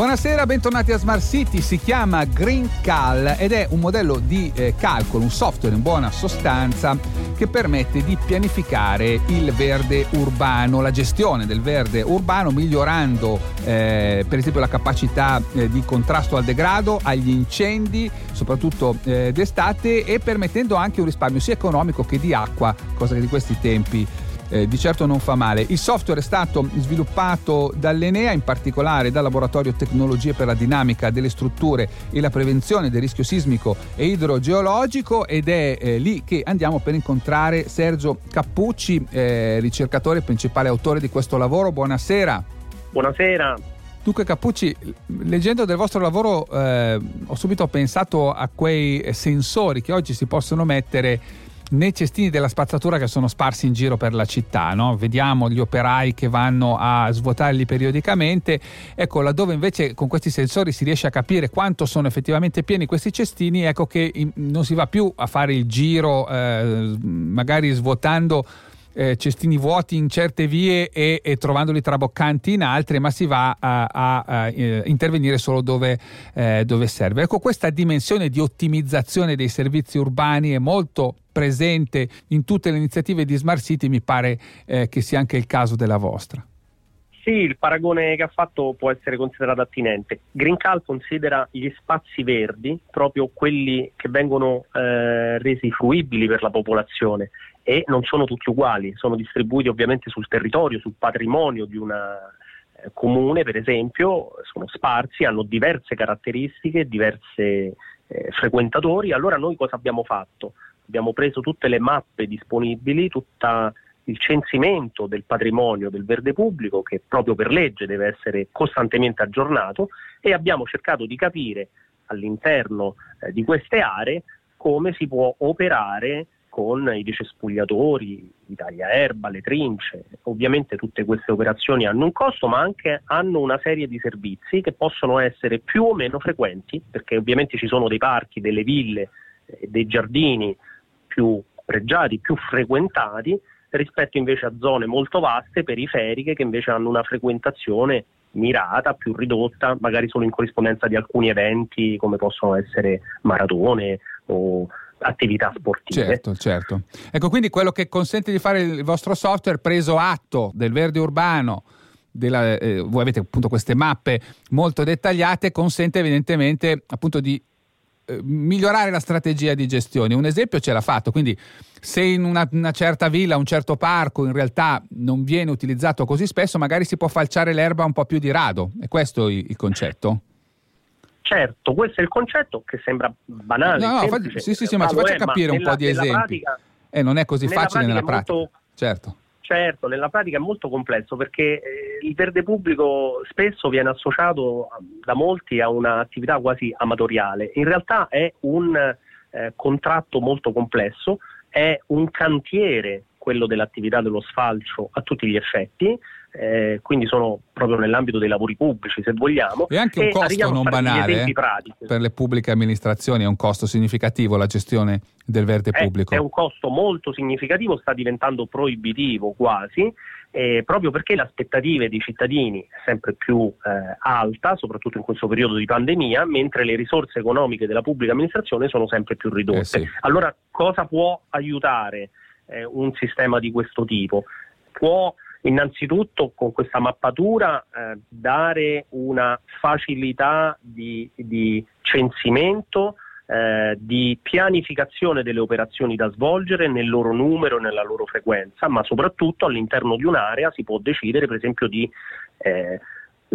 Buonasera, bentornati a Smart City. Si chiama GreenCal ed è un modello di eh, calcolo, un software in buona sostanza che permette di pianificare il verde urbano, la gestione del verde urbano, migliorando eh, per esempio la capacità eh, di contrasto al degrado, agli incendi, soprattutto eh, d'estate, e permettendo anche un risparmio sia economico che di acqua, cosa che di questi tempi eh, di certo non fa male. Il software è stato sviluppato dall'Enea, in particolare dal Laboratorio Tecnologie per la Dinamica delle Strutture e la Prevenzione del Rischio Sismico e Idrogeologico ed è eh, lì che andiamo per incontrare Sergio Cappucci, eh, ricercatore e principale autore di questo lavoro. Buonasera. Buonasera. Dunque Cappucci, leggendo del vostro lavoro eh, ho subito pensato a quei sensori che oggi si possono mettere nei cestini della spazzatura che sono sparsi in giro per la città. No? Vediamo gli operai che vanno a svuotarli periodicamente. Ecco, laddove invece con questi sensori si riesce a capire quanto sono effettivamente pieni questi cestini, ecco che non si va più a fare il giro, eh, magari svuotando eh, cestini vuoti in certe vie e, e, trovandoli traboccanti in altre, ma si va a, a, a eh, intervenire solo dove, eh, dove, serve. Ecco, questa dimensione di ottimizzazione dei servizi urbani è molto presente in tutte le iniziative di Smart City, mi pare eh, che sia anche il caso della vostra. Sì, il paragone che ha fatto può essere considerato attinente. Greencal considera gli spazi verdi proprio quelli che vengono eh, resi fruibili per la popolazione e non sono tutti uguali, sono distribuiti ovviamente sul territorio, sul patrimonio di una eh, comune, per esempio, sono sparsi, hanno diverse caratteristiche, diversi eh, frequentatori. Allora noi cosa abbiamo fatto? Abbiamo preso tutte le mappe disponibili, tutto il censimento del patrimonio del verde pubblico che proprio per legge deve essere costantemente aggiornato e abbiamo cercato di capire all'interno eh, di queste aree come si può operare con i decespugliatori, i tagliaerba, le trince. Ovviamente tutte queste operazioni hanno un costo, ma anche hanno una serie di servizi che possono essere più o meno frequenti, perché ovviamente ci sono dei parchi, delle ville, eh, dei giardini più pregiati, più frequentati, rispetto invece a zone molto vaste, periferiche, che invece hanno una frequentazione mirata, più ridotta, magari solo in corrispondenza di alcuni eventi come possono essere maratone o attività sportive. Certo, certo. Ecco, quindi quello che consente di fare il vostro software preso atto del verde urbano, della, eh, voi avete appunto queste mappe molto dettagliate, consente evidentemente appunto di eh, migliorare la strategia di gestione. Un esempio ce l'ha fatto, quindi se in una, una, certa villa, un certo parco in realtà non viene utilizzato così spesso, magari si può falciare l'erba un po' più di rado. È questo il, il concetto? Certo, questo è il concetto che sembra banale. No, no, fa, sì, sì, sì, ma ci faccia capire un po' di esempi. Pratica, eh, non è così facile nella pratica. Molto, certo. certo, nella pratica è molto complesso perché eh, il verde pubblico spesso viene associato da molti a un'attività quasi amatoriale. In realtà è un eh, contratto molto complesso, è un cantiere quello dell'attività dello sfalcio a tutti gli effetti eh, quindi sono proprio nell'ambito dei lavori pubblici se vogliamo. E anche un e costo non banale eh, per le pubbliche amministrazioni, è un costo significativo la gestione del verde pubblico. È, un costo molto significativo, sta diventando proibitivo quasi. Eh, proprio perché le aspettative dei cittadini è sempre più eh, alta, soprattutto in questo periodo di pandemia, mentre le risorse economiche della pubblica amministrazione sono sempre più ridotte. Eh sì. Allora cosa può aiutare eh, un sistema di questo tipo? Può Innanzitutto con questa mappatura eh, dare una facilità di, di censimento, eh, di pianificazione delle operazioni da svolgere nel loro numero e nella loro frequenza, ma soprattutto all'interno di un'area si può decidere per esempio di eh,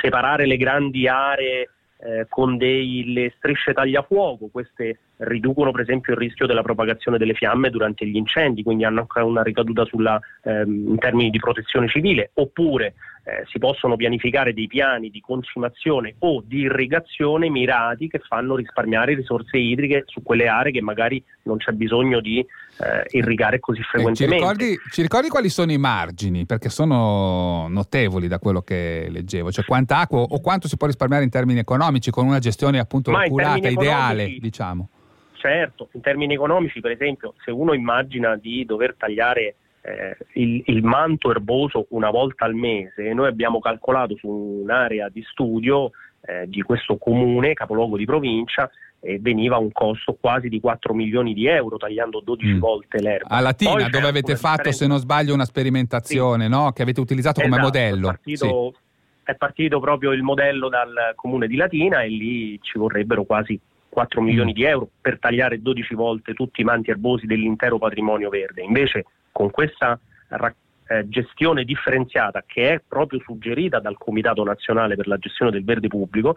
separare le grandi aree eh, con delle strisce tagliafuoco, queste riducono per esempio il rischio della propagazione delle fiamme durante gli incendi, quindi hanno anche una ricaduta sulla, ehm, in termini di protezione civile, oppure eh, si possono pianificare dei piani di concimazione o di irrigazione mirati che fanno risparmiare risorse idriche su quelle aree che magari non c'è bisogno di eh, irrigare così frequentemente. Eh, ci, ricordi, ci, ricordi, quali sono i margini? Perché sono notevoli da quello che leggevo, cioè quanta acqua o quanto si può risparmiare in termini economici con una gestione appunto oculata, ideale, diciamo. Certo, in termini economici, per esempio, se uno immagina di dover tagliare eh, il, il, manto erboso una volta al mese, noi abbiamo calcolato su un'area di studio eh, di questo comune, capoluogo di provincia, e veniva un costo quasi di 4 milioni di euro tagliando 12 mm. volte l'erba. A Latina Poi dove avete fatto se non sbaglio una sperimentazione sì. no? che avete utilizzato esatto, come modello. È partito, sì. è partito, proprio il modello dal comune di Latina e lì ci vorrebbero quasi 4 milioni mm. di euro per tagliare 12 volte tutti i manti erbosi dell'intero patrimonio verde. Invece con questa eh, gestione differenziata che è proprio suggerita dal Comitato Nazionale per la gestione del verde pubblico,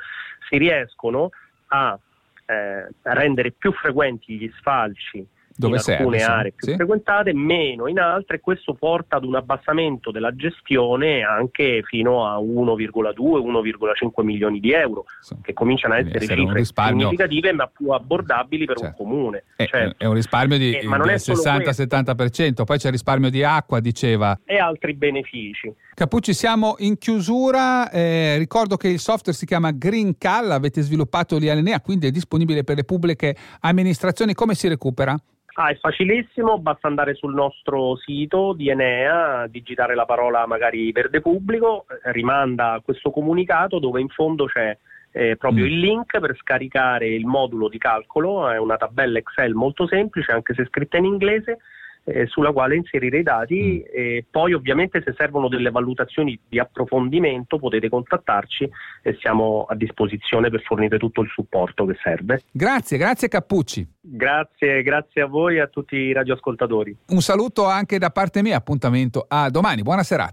si riescono a eh, rendere più frequenti gli sfalci dove in serve, alcune aree più sì. frequentate, meno in altre e questo porta ad un abbassamento della gestione anche fino a 1,2-1,5 milioni di euro, sì. che cominciano a essere, essere cifre significative ma più abbordabili per certo. un comune. È, certo. è, un risparmio di, eh, del 60-70%, poi c'è il risparmio di acqua, diceva. E altri benefici. Capucci, siamo in chiusura. Eh, ricordo che il software si chiama Green Cal, avete sviluppato lì all'Enea, quindi è disponibile per le pubbliche amministrazioni. Come si recupera? Ah, è facilissimo, basta andare sul nostro sito di Enea, digitare la parola magari verde pubblico, eh, rimanda questo comunicato dove in fondo c'è eh, proprio mm. il link per scaricare il modulo di calcolo, è una tabella Excel molto semplice anche se scritta in inglese eh, sulla quale inserire i dati mm. e poi ovviamente se servono delle valutazioni di approfondimento potete contattarci e siamo a disposizione per fornire tutto il supporto che serve. Grazie, grazie Cappucci. Grazie, grazie a voi e a tutti i radioascoltatori. Un saluto anche da parte mia, appuntamento a domani, buona serata.